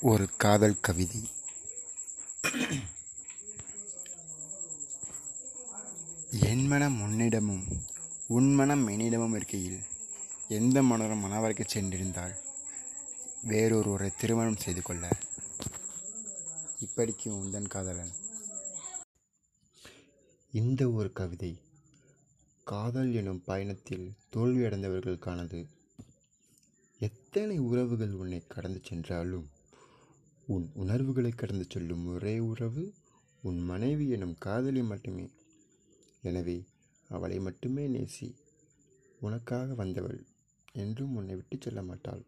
ஒரு காதல் கவிதை. என் மனம் உன்னிடமும் உன் மனம் என்னிடமும் இருக்கையில் எந்த மனரும் மனவரைக்கு சென்றிருந்தால் வேறொருவரை திருமணம் செய்து கொள்ள இப்படிக்கு உந்தன் காதலன். இந்த ஒரு கவிதை காதல் எனும் பயணத்தில் தோல்வியடைந்தவர்களுக்கானது எத்தனை உறவுகள் உன்னை கடந்து சென்றாலும் உன் உணர்வுகளை கடந்து செல்லும் ஒரே உறவு உன் மனைவி எனும் காதலி மட்டுமே. எனவே அவளை மட்டுமே நேசி உனக்காக வந்தவள் என்றும் உன்னை விட்டு செல்ல மாட்டாள்.